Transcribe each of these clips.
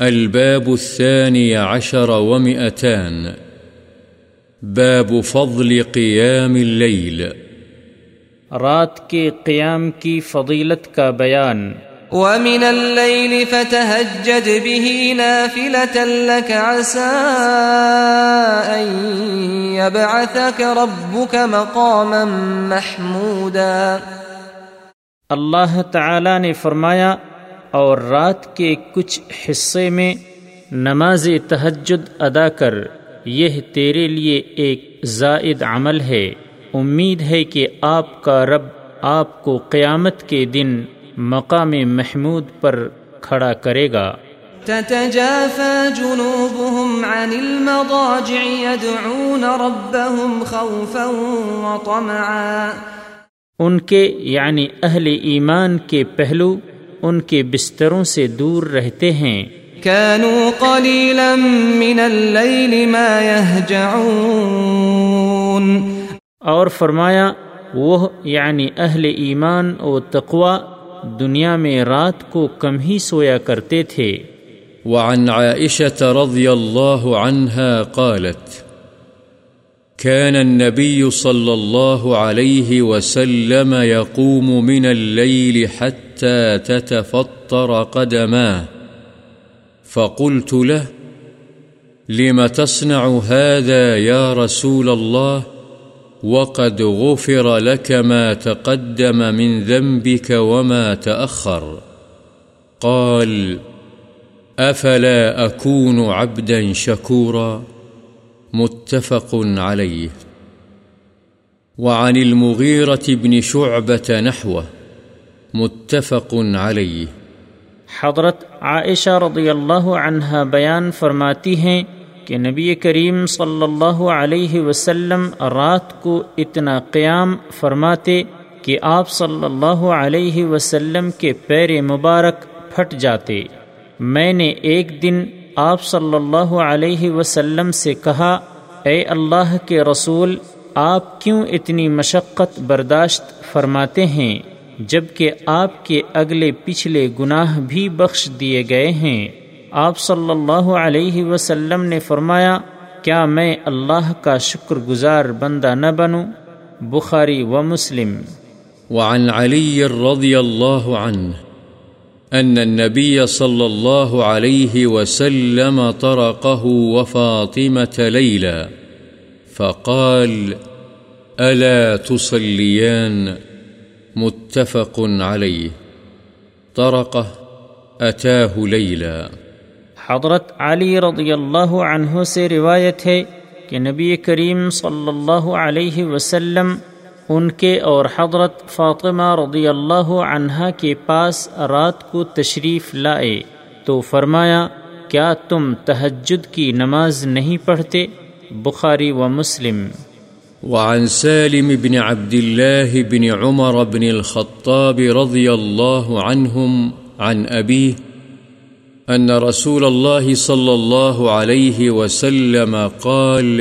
الباب الثاني عشر ومئتان. باب فضل قيام الليل. رات کے قیام کی فضیلت کا بیان. ومن الليل فتهجد به نافلة لك عسى أن يبعثك ربك مقاما محمودا۔ اللہ تعالی نے فرمایا اور رات کے کچھ حصے میں نماز تہجد ادا کر یہ تیرے لیے ایک زائد عمل ہے۔ امید ہے کہ آپ کا رب آپ کو قیامت کے دن مقام محمود پر کھڑا کرے گا۔ تتجافى جنوبهم عن المضاجع يدعون ربهم خوفا وطمعا۔ ان کے یعنی اہل ایمان کے پہلو ان کے بستروں سے دور رہتے ہیں۔ كانوا قليلا من الليل ما يهجعون۔ اور فرمایا وہ یعنی اہل ایمان و تقوا دنیا میں رات کو کم ہی سویا کرتے تھے۔ وعن عائشة رضي الله عنها قالت كان النبي صلى الله عليه وسلم يقوم من الليل حتى تتفطر قدماه. فقلت له، لم تصنع هذا يا رسول الله؟ وقد غفر لك ما تقدم من ذنبك وما تأخر. قال، أفلا أكون عبدا شكورا؟ متفق عليه. وعن المغيرة بن شعبة نحوه، متفق عليه. حضرت عائشہ رضی اللہ عنہ بیان فرماتی ہیں کہ نبی کریم صلی اللہ علیہ وسلم رات کو اتنا قیام فرماتے کہ آپ صلی اللہ علیہ وسلم کے پیر مبارک پھٹ جاتے۔ میں نے ایک دن آپ صلی اللہ علیہ وسلم سے کہا، اے اللہ کے رسول، آپ کیوں اتنی مشقت برداشت فرماتے ہیں جبکہ آپ کے اگلے پچھلے گناہ بھی بخش دیے گئے ہیں؟ آپ صلی اللہ علیہ وسلم نے فرمایا، کیا میں اللہ کا شکر گزار بندہ نہ بنوں؟ بخاری و مسلم۔ وعن علي رضي الله عنه أن النبي صلى الله عليه وسلم طرقه وفاطمة ليلا فقال ألا تصليان؟ متفق عليه. طرقه أتاه ليلا حضرت علی رضی اللہ عنہ سے روایت ہے کہ نبی کریم صلی اللہ علیہ وسلم ان کے اور حضرت فاطمہ رضی اللہ عنہ کے پاس رات کو تشریف لائے تو فرمایا، کیا تم تہجد کی نماز نہیں پڑھتے؟ بخاری و مسلم۔ وعن سالم بن عبد الله بن عمر بن الخطاب رضي الله عنهم عن أبيه أن رسول الله صلى الله عليه وسلم قال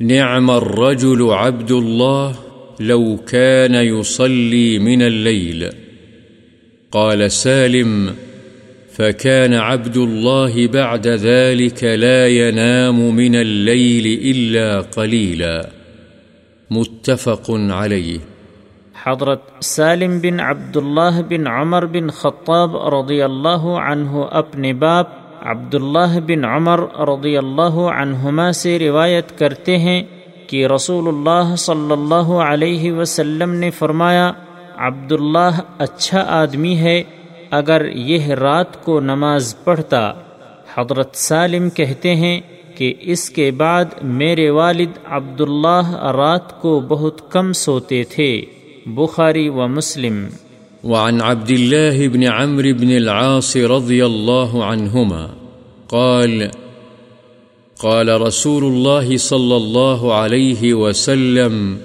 نعم الرجل عبد الله لو كان يصلي من الليل. قال سالم، فكان عبد الله بعد ذلك لا ينام من الليل إلا قليلا. متفق عليه. حضرت سالم بن عبداللہ بن عمر بن خطاب رضی اللہ عنہ اپنے باپ عبداللہ بن عمر رضی اللہ عنہما سے روایت کرتے ہیں کہ رسول اللہ صلی اللہ علیہ وسلم نے فرمایا، عبداللہ اچھا آدمی ہے، اگر یہ رات کو نماز پڑھتا۔ حضرت سالم کہتے ہیں کہ اس کے بعد میرے والد عبداللہ رات کو بہت کم سوتے تھے۔ بخاری و مسلم۔ وعن عبد الله بن عمرو بن العاص رضي الله عنهما قال قال رسول الله صلى الله عليه وسلم،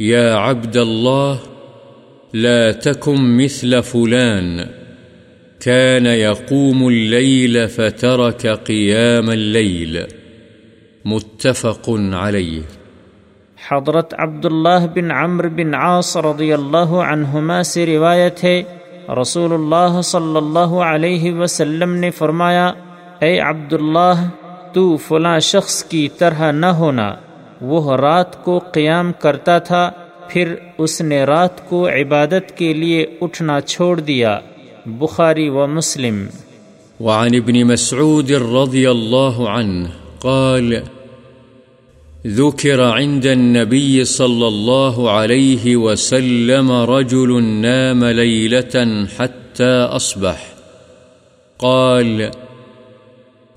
يا عبد الله، لا تكن مثل فلان، كان يقوم الليل فترك قيام الليل. متفق عليه. حضرت عبداللہ بن عمر بن عاص رضی اللہ عنہما سے روایت ہے رسول اللہ صلی اللہ علیہ وسلم نے فرمایا اے عبداللہ تو فلاں شخص کی طرح نہ ہونا وہ رات کو قیام کرتا تھا پھر اس نے رات کو عبادت کے لیے اٹھنا چھوڑ دیا بخاری و مسلم وعن ابن مسعود رضي الله عنه قال ذكر عند النبي صلى الله عليه وسلم رجل نام ليلة حتى أصبح. قال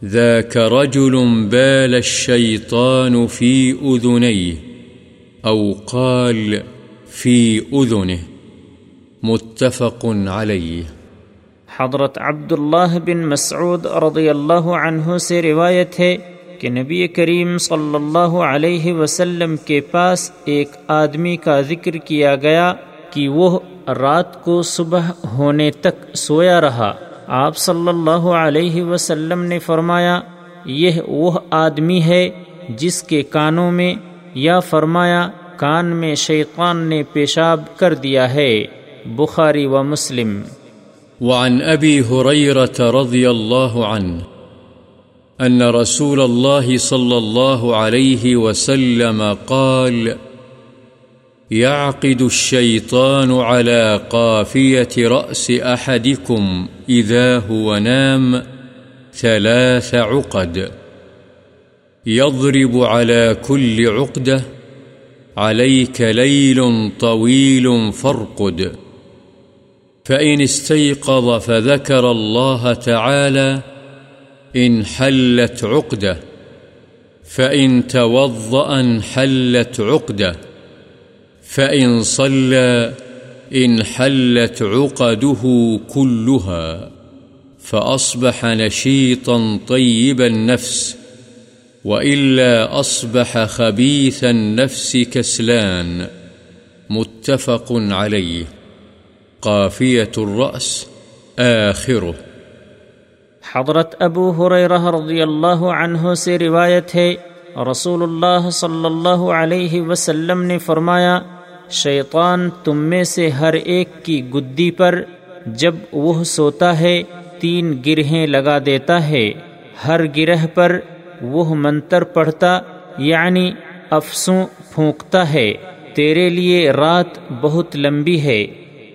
ذاك رجل بال الشيطان في أذنيه، أو قال في أذنه. متفق عليه. حضرت عبداللہ بن مسعود رضی اللہ عنہ سے روایت ہے کہ نبی کریم صلی اللہ علیہ وسلم کے پاس ایک آدمی کا ذکر کیا گیا کہ وہ رات کو صبح ہونے تک سویا رہا۔ آپ صلی اللہ علیہ وسلم نے فرمایا، یہ وہ آدمی ہے جس کے کانوں میں یا فرمایا، کان میں شیطان نے پیشاب کر دیا ہے۔ بخاری و مسلم۔ وعن أبي هريرة رضي الله عنه أن رسول الله صلى الله عليه وسلم قال، يعقد الشيطان على قافية رأس أحدكم إذا هو نام ثلاث عقد. يضرب على كل عقدة، عليك ليل طويل فارقد. فإن استيقظ فذكر الله تعالى انحلت عقدة، فإن توضأ انحلت عقدة، فإن صلى انحلت عقده كلها، فأصبح نشيطا طيب النفس، وإلا أصبح خبيث النفس كسلان، متفق عليه، قافية الرأس، آخره. حضرت ابو حریرہ رضی اللہ عنہ سے روایت ہے رسول اللہ صلی اللہ علیہ وسلم نے فرمایا، شیطان تم میں سے ہر ایک کی گدی پر جب وہ سوتا ہے، تین گرہیں لگا دیتا ہے۔ ہر گرہ پر وہ منتر پڑھتا یعنی افسوں پھونکتا ہے۔ تیرے لیے رات بہت لمبی ہے،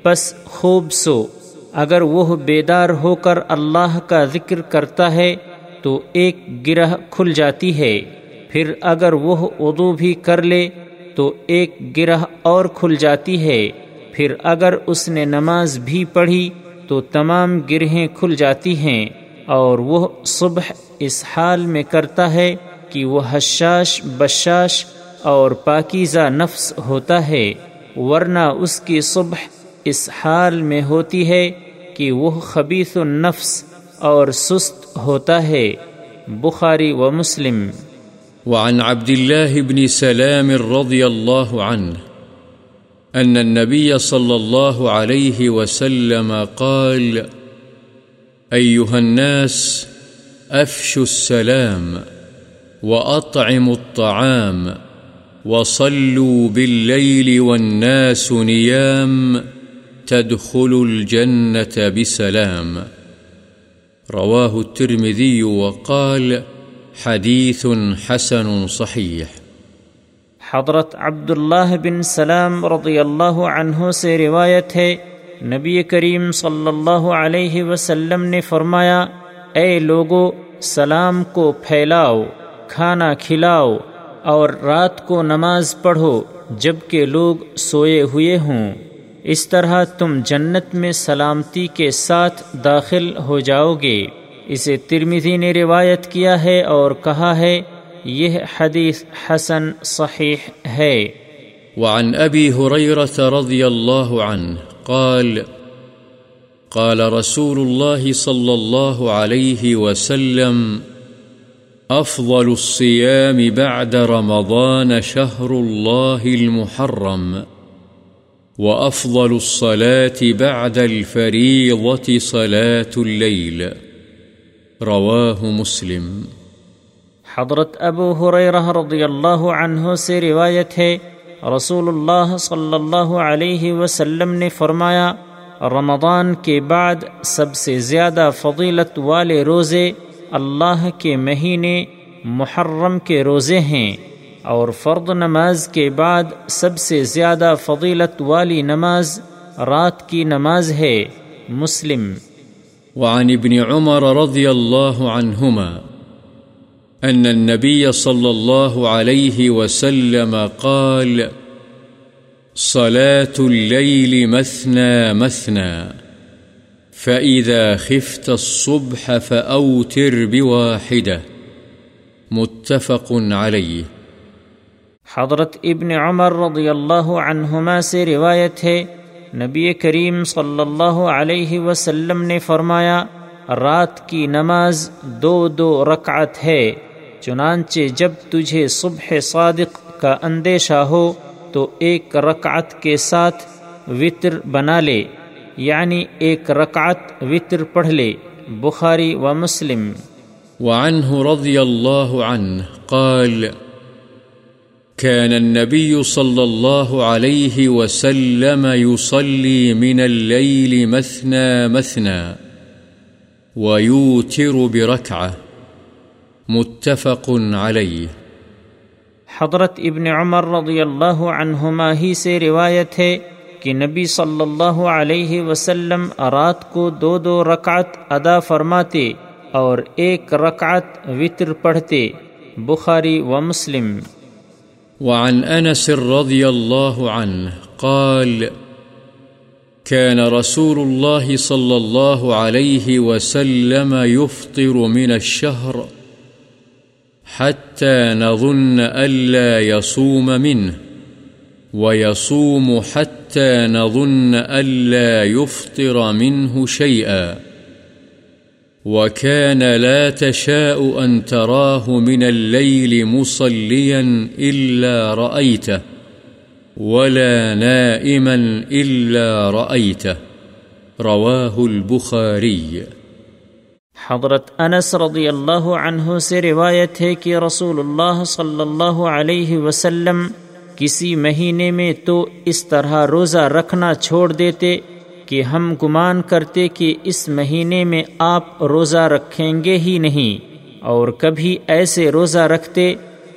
پس خوب سو۔ اگر وہ بیدار ہو کر اللہ کا ذکر کرتا ہے تو ایک گرہ کھل جاتی ہے۔ پھر اگر وہ اردو بھی کر لے تو ایک گرہ اور کھل جاتی ہے۔ پھر اگر اس نے نماز بھی پڑھی تو تمام گرہیں کھل جاتی ہیں۔ اور وہ صبح اس حال میں کرتا ہے کہ وہ حشاش، بشاش اور پاکیزہ نفس ہوتا ہے۔ ورنہ اس کی صبح اس حال میں ہوتی ہے کہ وہ خبیث النفس اور سست ہوتا ہے۔ بخاری و مسلم۔ وعن عبد الله بن سلام رضي الله عنه أن النبي صلى الله عليه وسلم قال، أيها الناس، أفشوا السلام وأطعموا الطعام وصلوا بالليل والناس نيام تدخل الجنة بسلام. رواه الترمذي وقال حديث حسن صحيح. حضرت عبداللہ بن سلام رضی اللہ عنہ سے روایت ہے، نبی کریم صلی اللہ علیہ وسلم نے فرمایا، اے لوگو، سلام کو پھیلاؤ، کھانا کھلاؤ اور رات کو نماز پڑھو جبکہ لوگ سوئے ہوئے ہوں۔ اس طرح تم جنت میں سلامتی کے ساتھ داخل ہو جاؤ گے۔ اسے ترمیزی نے روایت کیا ہے اور کہا ہے، یہ حدیث حسن صحیح ہے۔ وعن ابی حریرت رضی اللہ عنہ قال قال رسول الله صلى الله عليه وسلم أفضل الصيام بعد رمضان شهر الله المحرم۔ وأفضل الصلاة بعد الفريضة صلاة الليل. رواه مسلم. حضرت ابو حریرہ رضی اللہ عنہ سے روایت ہے، رسول اللہ صلی اللہ علیہ وسلم نے فرمایا، رمضان کے بعد سب سے زیادہ فضیلت والے روزے اللہ کے مہینے محرم کے روزے ہیں۔ اور فرد نماز کے بعد سب سے زیادہ فضیلت والی نماز رات کی نماز ہے مسلم۔ وعن ابن عمر رضي الله عنهما أن النبي صلى الله عليه وسلم قال، صلاة الليل مثنى مثنى فإذا خفت الصبح فأوتر بواحدة. متفق عليه حضرت ابن عمر رضی اللہ عنہما سے روایت ہے، نبی کریم صلی اللہ علیہ وسلم نے فرمایا، رات کی نماز دو دو رکعت ہے، چنانچہ جب تجھے صبح صادق کا اندیشہ ہو تو ایک رکعت کے ساتھ وطر بنا لے یعنی ایک رکعت وطر پڑھ لے، بخاری و مسلم۔ وعنه رضی اللہ عنہ قال كان النبي صلى الله عليه وسلم يصلي من الليل مثنى مثنى ويوتر بركعة متفق عليه. حضرت ابن عمر رضی اللہ عنہما ہی سے روایت ہے کہ نبی صلی اللہ علیہ وسلم رات کو دو دو رکعت ادا فرماتے اور ایک رکعت وطر پڑھتے، بخاری و مسلم۔ وعن أنس رضي الله عنه قال، كان رسول الله صلى الله عليه وسلم يفطر من الشهر حتى نظن ألا يصوم منه، ويصوم حتى نظن ألا يفطر منه شيئا. وكان لا تشاء أن تراه من الليل مصليا إلا رأيته ولا نائما إلا رأيته رواه البخاري حضرت انس رضی اللہ عنہ سے روایت ہے کہ رسول اللہ صلی اللہ علیہ وسلم کسی مہینے میں تو اس طرح روزہ رکھنا چھوڑ دیتے کہ ہم گمان کرتے کہ اس مہینے میں آپ روزہ رکھیں گے ہی نہیں، اور کبھی ایسے روزہ رکھتے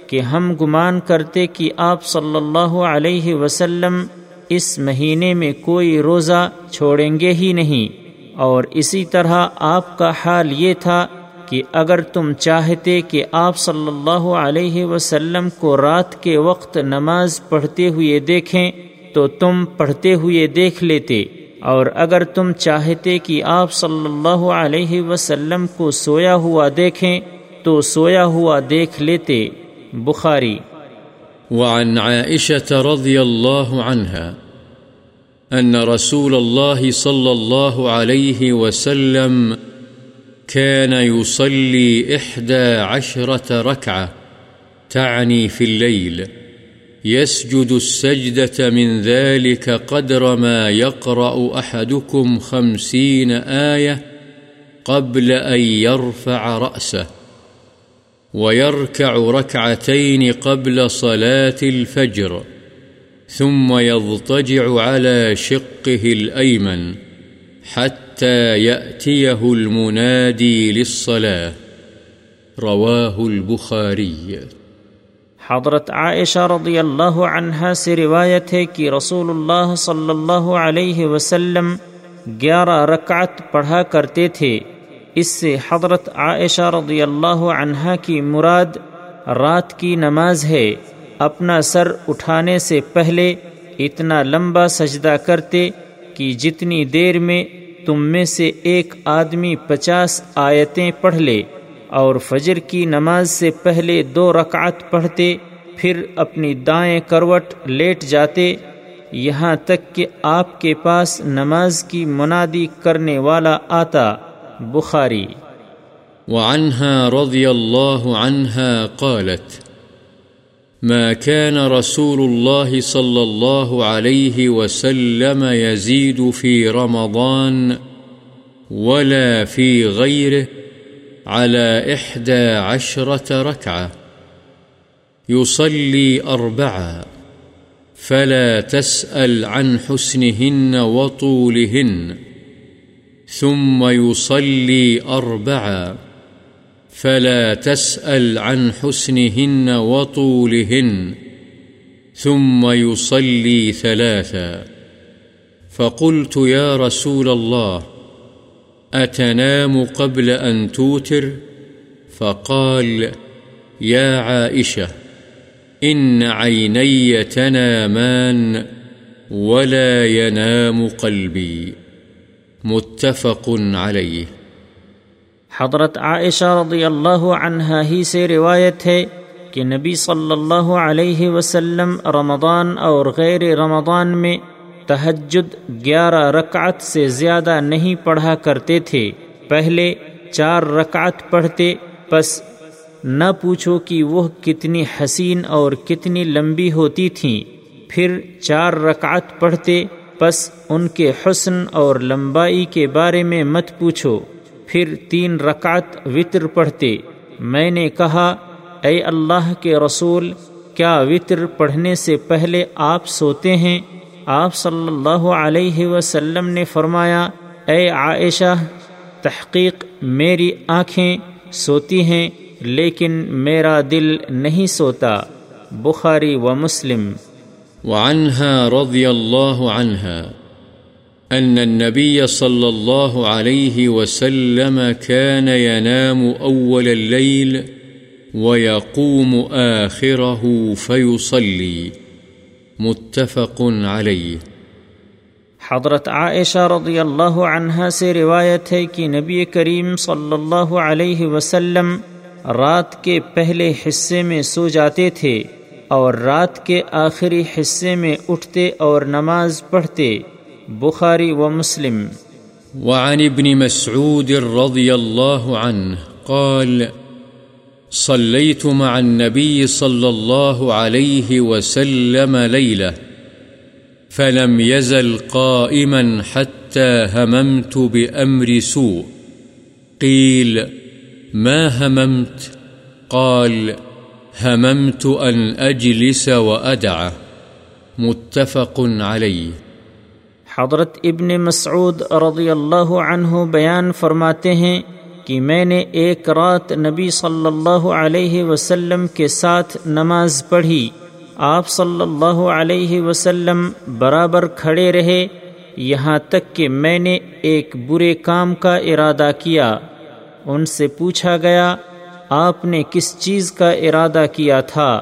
کہ ہم گمان کرتے کہ آپ صلی اللہ علیہ وسلم اس مہینے میں کوئی روزہ چھوڑیں گے ہی نہیں۔ اور اسی طرح آپ کا حال یہ تھا کہ اگر تم چاہتے کہ آپ صلی اللہ علیہ وسلم کو رات کے وقت نماز پڑھتے ہوئے دیکھیں، تو تم پڑھتے ہوئے دیکھ لیتے۔ اور اگر تم چاہتے کہ آپ صلی اللہ علیہ وسلم کو سویا ہوا دیکھیں، تو سویا ہوا دیکھ لیتے۔ بخاری۔ وعن عائشة رضي الله عنها أن رسول الله صلى الله عليه وسلم كان يصلي إحدى عشرة ركعة تعني في الليل يسجد السجدة من ذلك قدر ما يقرأ أحدكم خمسين آية قبل أن يرفع رأسه ويركع ركعتين قبل صلاة الفجر ثم يضطجع على شقه الأيمن حتى يأتيه المنادي للصلاة. رواه البخاري. حضرت عائشہ رضی اللہ عنہ سے روایت ہے کہ رسول اللہ صلی اللہ علیہ وسلم گیارہ رکعت پڑھا کرتے تھے۔ اس سے حضرت عائشہ رضی اللہ عنہ کی مراد رات کی نماز ہے۔ اپنا سر اٹھانے سے پہلے اتنا لمبا سجدہ کرتے کہ جتنی دیر میں تم میں سے ایک آدمی پچاس آیتیں پڑھ لے۔ اور فجر کی نماز سے پہلے دو رکعت پڑھتے، پھر اپنی دائیں کروٹ لیٹ جاتے۔ یہاں تک کہ آپ کے پاس نماز کی منادی کرنے والا آتا، بخاری۔ وعنها رضي الله عنها قالت، ما كان رسول الله صلى الله عليه وسلم يزيد في رمضان ولا في غيره على إحدى عشرة ركعة. يصلي أربعة. فلا تسأل عن حسنهن وطولهن. ثم يصلي أربعا فلا تسأل عن حسنهن وطولهن. ثم يصلي ثلاثا فقلت يا رسول الله أتنام قبل أن توتر فقال يا عائشة إن عيني تنامان ولا ينام قلبي متفق عليه حضرت عائشہ رضی اللہ عنہ ہی سے روایت ہے کہ نبی صلی اللہ علیہ وسلم رمضان اور غیر رمضان میں تہجد گیارہ رکعت سے زیادہ نہیں پڑھا کرتے تھے۔ پہلے چار رکعت پڑھتے، پس نہ پوچھو کہ وہ کتنی حسین اور کتنی لمبی ہوتی تھیں۔ پھر چار رکعت پڑھتے، پس ان کے حسن اور لمبائی کے بارے میں مت پوچھو۔ پھر تین رکعت وطر پڑھتے۔ میں نے کہا، اے اللہ کے رسول، کیا وطر پڑھنے سے پہلے آپ سوتے ہیں؟ آپ صلی اللہ علیہ وسلم نے فرمایا، اے عائشہ، تحقیق میری آنکھیں سوتی ہیں، لیکن میرا دل نہیں سوتا۔ بخاری و مسلم۔ وعنها رضي الله عنها أن النبي صلى الله عليه وسلم كان ينام أول الليل ويقوم آخره فيصلي متفق عليه حضرت عائشہ رضی اللہ عنہ سے روایت ہے کہ نبی کریم صلی اللہ علیہ وسلم رات کے پہلے حصے میں سو جاتے تھے اور رات کے آخری حصے میں اٹھتے اور نماز پڑھتے بخاری و مسلم۔ وعن ابن مسعود رضي الله عنه قال صليت مع النبي صلى الله عليه وسلم ليلة، فلم يزل قائما حتى هممت بأمر سوء. قيل ما هممت؟ قال هممت أن أجلس وأدع متفق عليه. حضرت ابن مسعود رضی اللہ عنہ بیان فرماتے ہیں کہ میں نے ایک رات نبی صلی اللہ علیہ وسلم کے ساتھ نماز پڑھی۔ آپ صلی اللہ علیہ وسلم برابر کھڑے رہے۔ یہاں تک کہ میں نے ایک برے کام کا ارادہ کیا۔ ان سے پوچھا گیا، آپ نے کس چیز کا ارادہ کیا تھا؟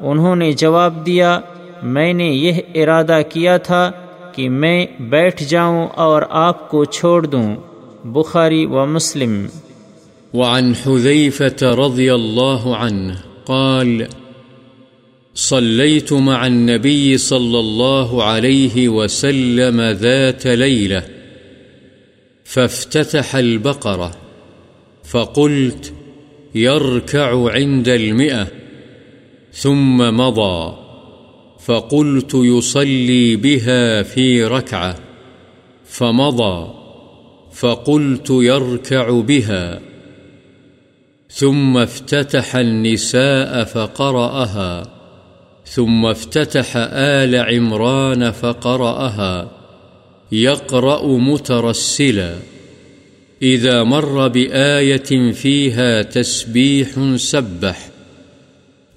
انہوں نے جواب دیا، میں نے یہ ارادہ کیا تھا کہ میں بیٹھ جاؤں اور آپ کو چھوڑ دوں۔ بخاری و مسلم۔ وعن حذيفة رضي الله عنه قال صليت مع النبي صلى الله عليه وسلم ذات ليلة فافتتح البقرة فقلت يركع عند المئة ثم مضى، فقلت يصلي بها في ركعة فمضى۔ فقلت يركع بها، ثم افتتح النساء فقرأها، ثم افتتح آل عمران فقرأها، يقرأ مترسلا، إذا مر بآية فيها تسبيح سبح،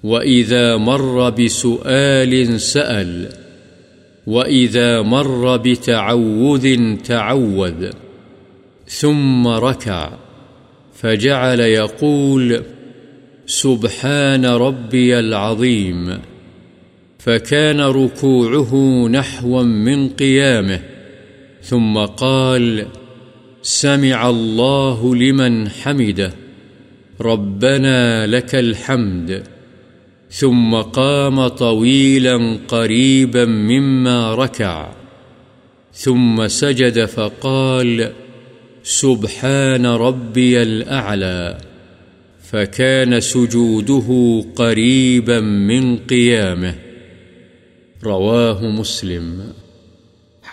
وإذا مر بسؤال سأل، وإذا مر بتعوذ تعوذ. ثم ركع، فجعل يقول، سبحان ربي العظيم، فكان ركوعه نحوا من قيامه، ثم قال، سمع الله لمن حمده، ربنا لك الحمد، ثم قام طويلا قريبا مما ركع، ثم سجد فقال سبحان ربي الأعلى، فكان سجوده قريبا من قيامه. رواه مسلم.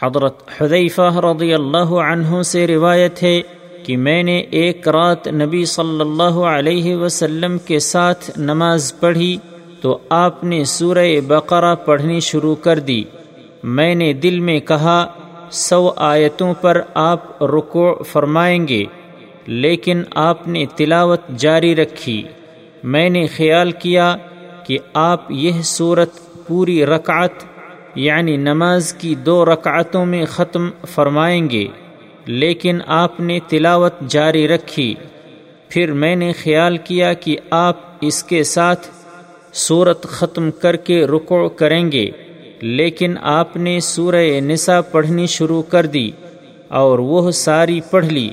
حضرت حذیفہ رضی اللہ عنہ سے روایت ہے کہ میں نے ایک رات نبی صلی اللہ علیہ وسلم کے ساتھ نماز پڑھی تو آپ نے سورہ بقرہ پڑھنی شروع کر دی۔ میں نے دل میں کہا سو آیتوں پر آپ رکوع فرمائیں گے، لیکن آپ نے تلاوت جاری رکھی۔ میں نے خیال کیا کہ آپ یہ صورت پوری رکعت یعنی نماز کی دو رکعتوں میں ختم فرمائیں گے، لیکن آپ نے تلاوت جاری رکھی۔ پھر میں نے خیال کیا کہ آپ اس کے ساتھ صورت ختم کر کے رکو کریں گے۔ لیکن آپ نے سورہ نساء پڑھنی شروع کر دی اور وہ ساری پڑھ لی۔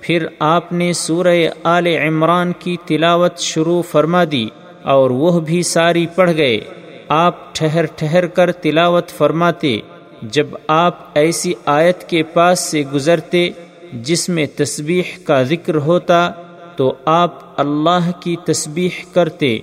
پھر آپ نے سورہ آل عمران کی تلاوت شروع فرما دی اور وہ بھی ساری پڑھ گئے۔ آپ ٹھہر ٹھہر کر تلاوت فرماتے، جب آپ ایسی آیت کے پاس سے گزرتے جس میں تسبیح کا ذکر ہوتا تو آپ اللہ کی تسبیح کرتے۔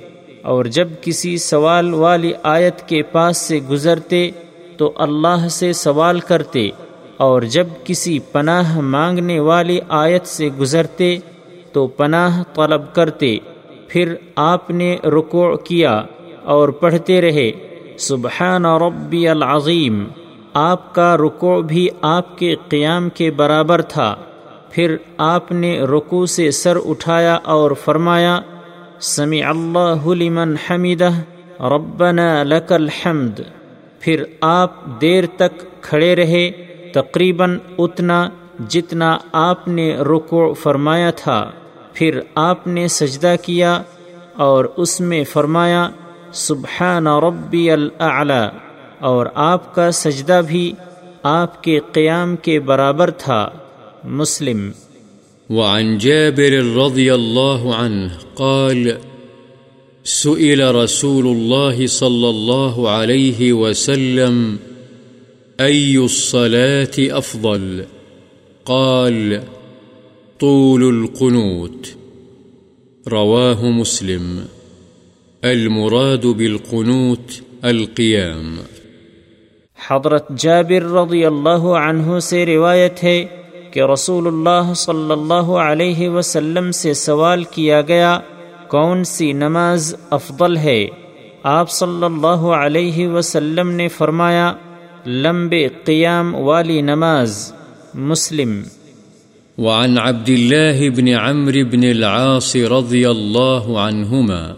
اور جب کسی سوال والی آیت کے پاس سے گزرتے تو اللہ سے سوال کرتے اور جب کسی پناہ مانگنے والی آیت سے گزرتے تو پناہ طلب کرتے، پھر آپ نے رکوع کیا اور پڑھتے رہے، سبحان ربی العظیم، آپ کا رکوع بھی آپ کے قیام کے برابر تھا۔ پھر آپ نے رکوع سے سر اٹھایا اور فرمایا سمیع اللہ لمن حمیدہ ربنا لک الحمد پھر آپ دیر تک کھڑے رہے، تقریباً اتنا جتنا آپ نے رکو فرمایا تھا۔ پھر آپ نے سجدہ کیا اور اس میں فرمایا، سبحان ربی الاعلی اور آپ کا سجدہ بھی آپ کے قیام کے برابر تھا۔ مسلم وعن جابر رضی اللہ عنہ قال، سئل رسول الله صلى الله عليه وسلم، أي الصلاة أفضل؟ قال، طول القنوت. رواه مسلم. المراد بالقنوت القيام. حضرت جابر رضی اللہ عنہ سے روایت ہے کہ رسول اللہ صلی اللہ علیہ وسلم سے سوال کیا گیا، کون سی نماز افضل ہے؟ آپ صلی اللہ علیہ وسلم نے فرمایا لمبے قيام والي نماز، مسلم۔ وعن عبد الله بن عمرو بن العاص رضي الله عنهما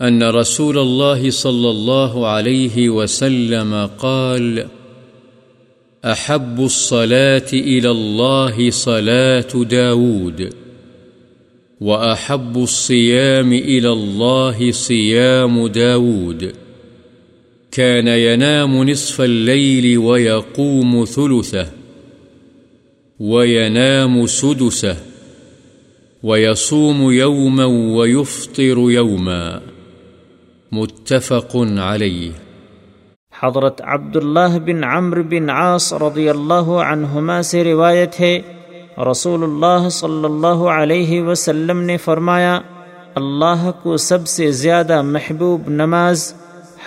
أن رسول الله صلى الله عليه وسلم قال أحب الصلاة إلى الله صلاة داود، وأحب الصيام إلى الله صيام داود. كان ينام نصف الليل ويقوم ثلثه، وينام سدسه، ويصوم يوما ويفطر يوما. متفق عليه. حضرت عبداللہ بن عمر بن عاص رضی اللہ عنہما سے روایت ہے رسول اللہ صلی اللہ علیہ وسلم نے فرمایا، اللہ کو سب سے زیادہ محبوب نماز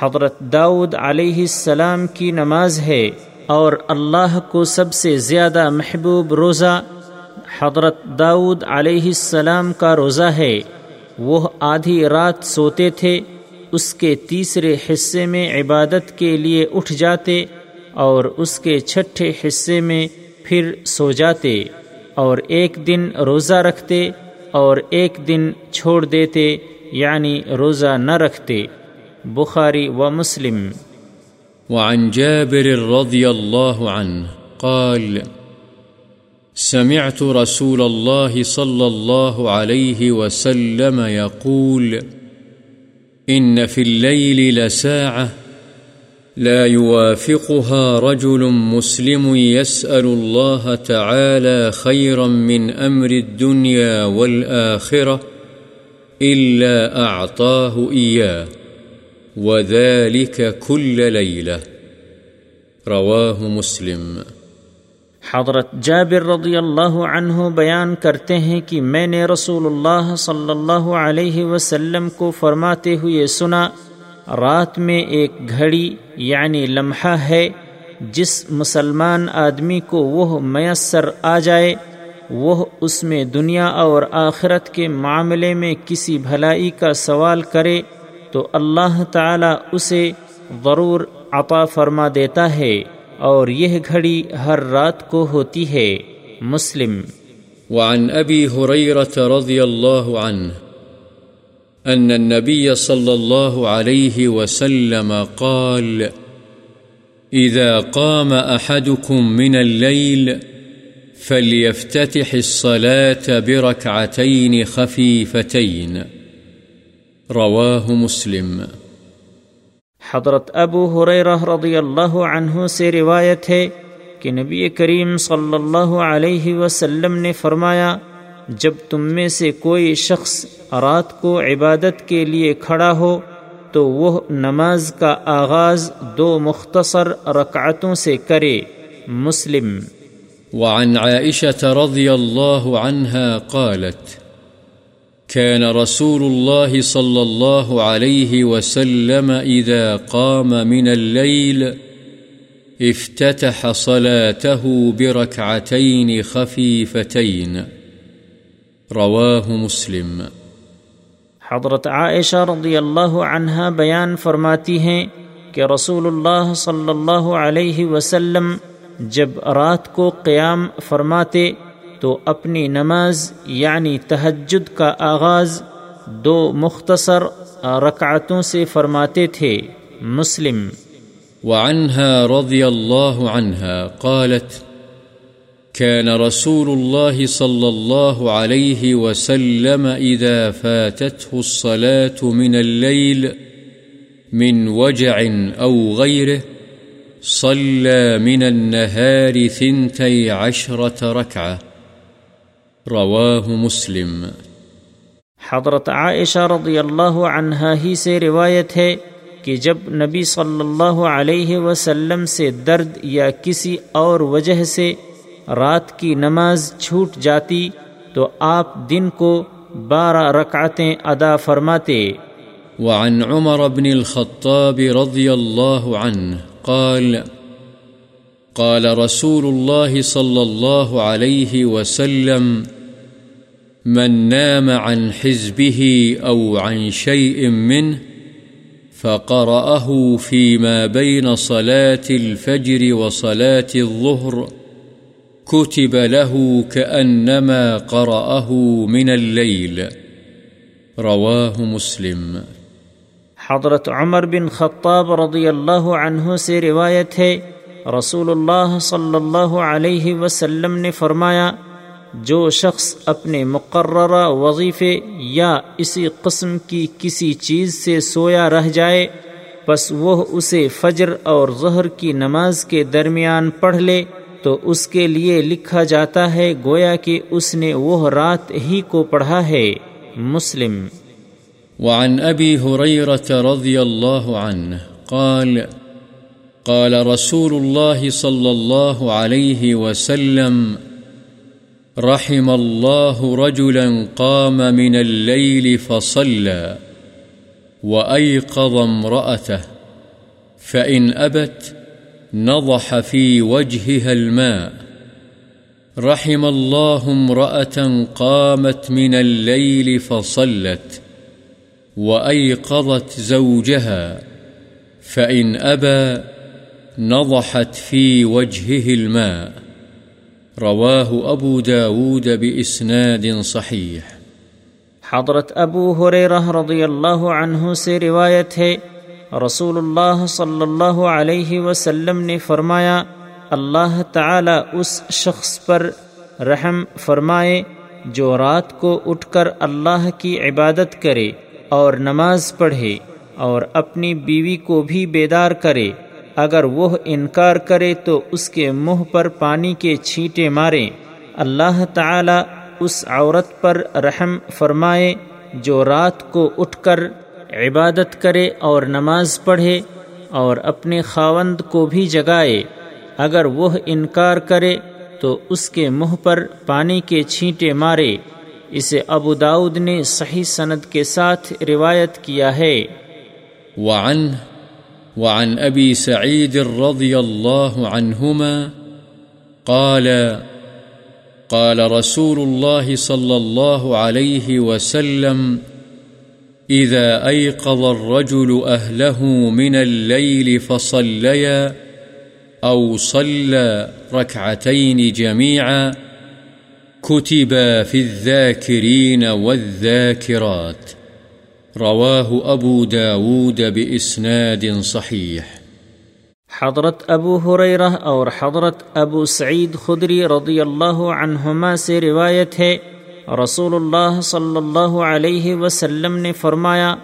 حضرت داؤد علیہ السلام کی نماز ہے، اور اللہ کو سب سے زیادہ محبوب روزہ حضرت داؤد علیہ السلام کا روزہ ہے۔ وہ آدھی رات سوتے تھے اس کے تیسرے حصے میں عبادت کے لیے اٹھ جاتے اور اس کے چھٹے حصے میں پھر سو جاتے اور ایک دن روزہ رکھتے اور ایک دن چھوڑ دیتے یعنی روزہ نہ رکھتے۔ بخاري ومسلم وعن جابر رضي الله عنه قال، سمعت رسول الله صلى الله عليه وسلم يقول إن في الليل لساعة لا يوافقها رجل مسلم يسأل الله تعالى خيرا من أمر الدنيا والآخرة إلا أعطاه إياه، وذلك كل ليلة. رواه مسلم. حضرت جابر رضی اللہ عنہ بیان کرتے ہیں کہ میں نے رسول اللہ صلی اللہ علیہ وسلم کو فرماتے ہوئے سنا، رات میں ایک گھڑی یعنی لمحہ ہے، جس مسلمان آدمی کو وہ میسر آ جائے، وہ اس میں دنیا اور آخرت کے معاملے میں کسی بھلائی کا سوال کرے تو اللہ تعالی اسے ضرور عطا فرما دیتا ہے۔ اور یہ گھڑی ہر رات کو ہوتی ہے مسلم۔ وعن أبي هريرة رضي الله عنه أن النبي صلى الله عليه وسلم قال إذا قام أحدكم من الليل فليفتتح الصلاة بركعتين خفيفتين رواه مسلم۔ حضرت ابو حریرہ رضی اللہ عنہ سے روایت ہے کہ نبی کریم صلی اللہ علیہ وسلم نے فرمایا، جب تم میں سے کوئی شخص رات کو عبادت کے لیے کھڑا ہو، تو وہ نماز کا آغاز دو مختصر رکعتوں سے کرے۔ مسلم۔ وعن عائشة رضي الله عنها قالت كان رسول الله صلى الله عليه وسلم إذا قام من الليل افتتح صلاته بركعتين خفيفتين. رواه مسلم. حضرت عائشہ رضی اللہ عنہ بیان فرماتی ہیں کہ رسول اللہ صلی اللہ علیہ وسلم جب رات کو قیام فرماتے تو اپنی نماز یعنی تہجد کا آغاز دو مختصر رکعتوں سے فرماتے تھے۔ مسلم۔ وعنها رضي الله عنها قالت كان رسول الله صلى الله عليه وسلم إذا فاتته الصلاة من الليل من وجع أو غيره صلى من النهار ثنتي عشرة ركعة رواه مسلم۔ حضرت عائشہ رضی اللہ عنہا ہی سے روایت ہے کہ جب نبی صلی اللہ علیہ وسلم سے درد یا کسی اور وجہ سے رات کی نماز چھوٹ جاتی تو آپ دن کو بارہ رکعتیں ادا فرماتے۔ وعن عمر بن الخطاب رضی اللہ عنہ قال قال رسول الله صلى الله عليه وسلم، من نام عن حزبه أو عن شيء منه فقرأه فيما بين صلاة الفجر وصلاة الظهر، كتب له كأنما قرأه من الليل. رواه مسلم. حضرت عمر بن خطاب رضی اللہ عنہ سے روایت ہے رسول اللہ صلی اللہ علیہ وسلم نے فرمایا، جو شخص اپنے مقررہ وظیفے یا اسی قسم کی کسی چیز سے سویا رہ جائے بس وہ اسے فجر اور ظہر کی نماز کے درمیان پڑھ لے، تو اس کے لیے لکھا جاتا ہے گویا کہ اس نے وہ رات ہی کو پڑھا ہے۔ مسلم۔ وعن أبي هريرة رضي الله قال قال رسول الله صلى الله عليه وسلم، رحم الله رجلا قام من الليل فصلى وأيقظ امرأته، فإن أبت نضح في وجهها الماء. رحم الله امرأة قامت من الليل فصلت وأيقظت زوجها، فإن أبى نضحت في وجهه الماء. رواه أبو داود بإسناد صحيح حضرت ابو حریرہ رضی اللہ عنہ سے روایت ہے رسول اللہ صلی اللہ علیہ وسلم نے فرمایا، اللہ تعالی اس شخص پر رحم فرمائے جو رات کو اٹھ کر اللہ کی عبادت کرے اور نماز پڑھے اور اپنی بیوی کو بھی بیدار کرے۔ اگر وہ انکار کرے تو اس کے منہ پر پانی کے چھینٹے مارے اللہ تعالی اس عورت پر رحم فرمائے جو رات کو اٹھ کر عبادت کرے اور نماز پڑھے اور اپنے خاوند کو بھی جگائے۔ اگر وہ انکار کرے تو اس کے منہ پر پانی کے چھینٹے مارے۔ اسے ابو داود نے صحیح سند کے ساتھ روایت کیا ہے۔ وعن وعن أبي سعيد رضي الله عنهما قال قال رسول الله صلى الله عليه وسلم، إذا أيقظ الرجل أهله من الليل فصليا أو صلى ركعتين جميعا كتبا في الذاكرين والذاكرات. رواه أبو داود بإسناد صحيح حضرت ابو حریرہ اور حضرت ابو سعید خدری رضی اللہ عنہما سے روایت ہے رسول اللہ صلی اللہ علیہ وسلم نے فرمایا،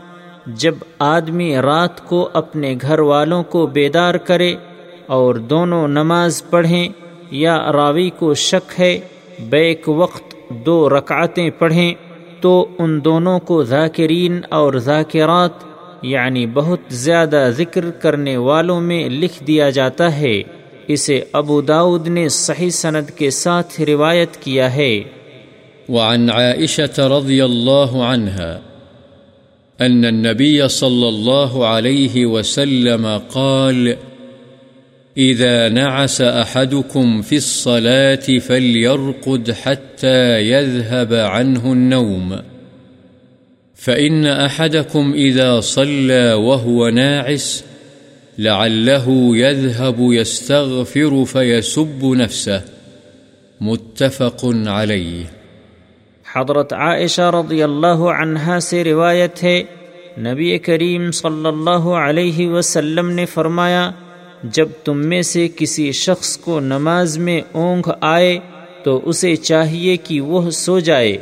جب آدمی رات کو اپنے گھر والوں کو بیدار کرے اور دونوں نماز پڑھیں، یا راوی کو شک ہے، بیک وقت دو رکعتیں پڑھیں تو ان دونوں کو ذاکرین اور ذاکرات یعنی بہت زیادہ ذکر کرنے والوں میں لکھ دیا جاتا ہے۔ اسے ابو داود نے صحیح سند کے ساتھ روایت کیا ہے۔ وعن عائشة رضي الله عنها أن النبي صلى الله عليه وسلم قال إذا نعس أحدكم في الصلاة فليرقد حتى يذهب عنه النوم. فإن أحدكم إذا صلى وهو ناعس لعله يذهب يستغفر فيسب نفسه. متفق عليه. حضرت عائشہ رضی اللہ عنہا سے روایت ہے، نبی کریم صلی اللہ علیہ وسلم نے فرمایا جب تم میں سے کسی شخص کو نماز میں اونگ آئے تو اسے چاہیے کہ وہ سو جائے،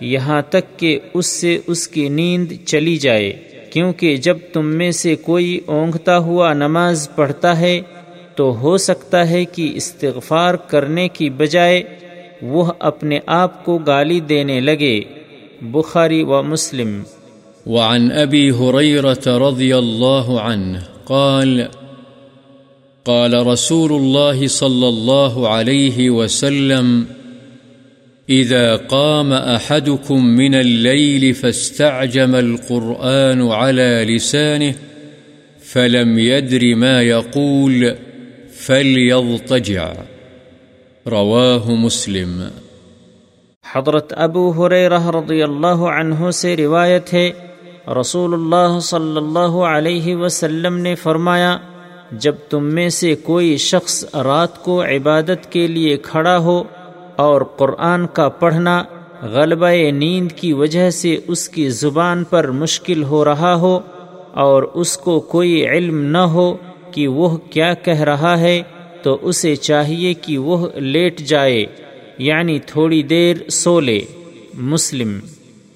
یہاں تک کہ اس سے اس کی نیند چلی جائے۔ کیونکہ جب تم میں سے کوئی اونگتا ہوا نماز پڑھتا ہے تو ہو سکتا ہے کہ استغفار کرنے کی بجائے وہ اپنے آپ کو گالی دینے لگے۔ بخاری و مسلم۔ وعن ابی رضی اللہ عنہ قال قال رسول الله صلى الله عليه وسلم إذا قام أحدكم من الليل فاستعجم القرآن على لسانه، فلم يدر ما يقول فليضطجع رواه مسلم۔ حضرت ابو حریرہ رضی اللہ عنہ سے روایت ہے، رسول اللہ صلی اللہ علیہ وسلم نے فرمایا جب تم میں سے کوئی شخص رات کو عبادت کے لیے کھڑا ہو اور قرآن کا پڑھنا غلبہ نیند کی وجہ سے اس کی زبان پر مشکل ہو رہا ہو اور اس کو کوئی علم نہ ہو کہ وہ کیا کہہ رہا ہے، تو اسے چاہیے کہ وہ لیٹ جائے یعنی تھوڑی دیر سو لے۔ مسلم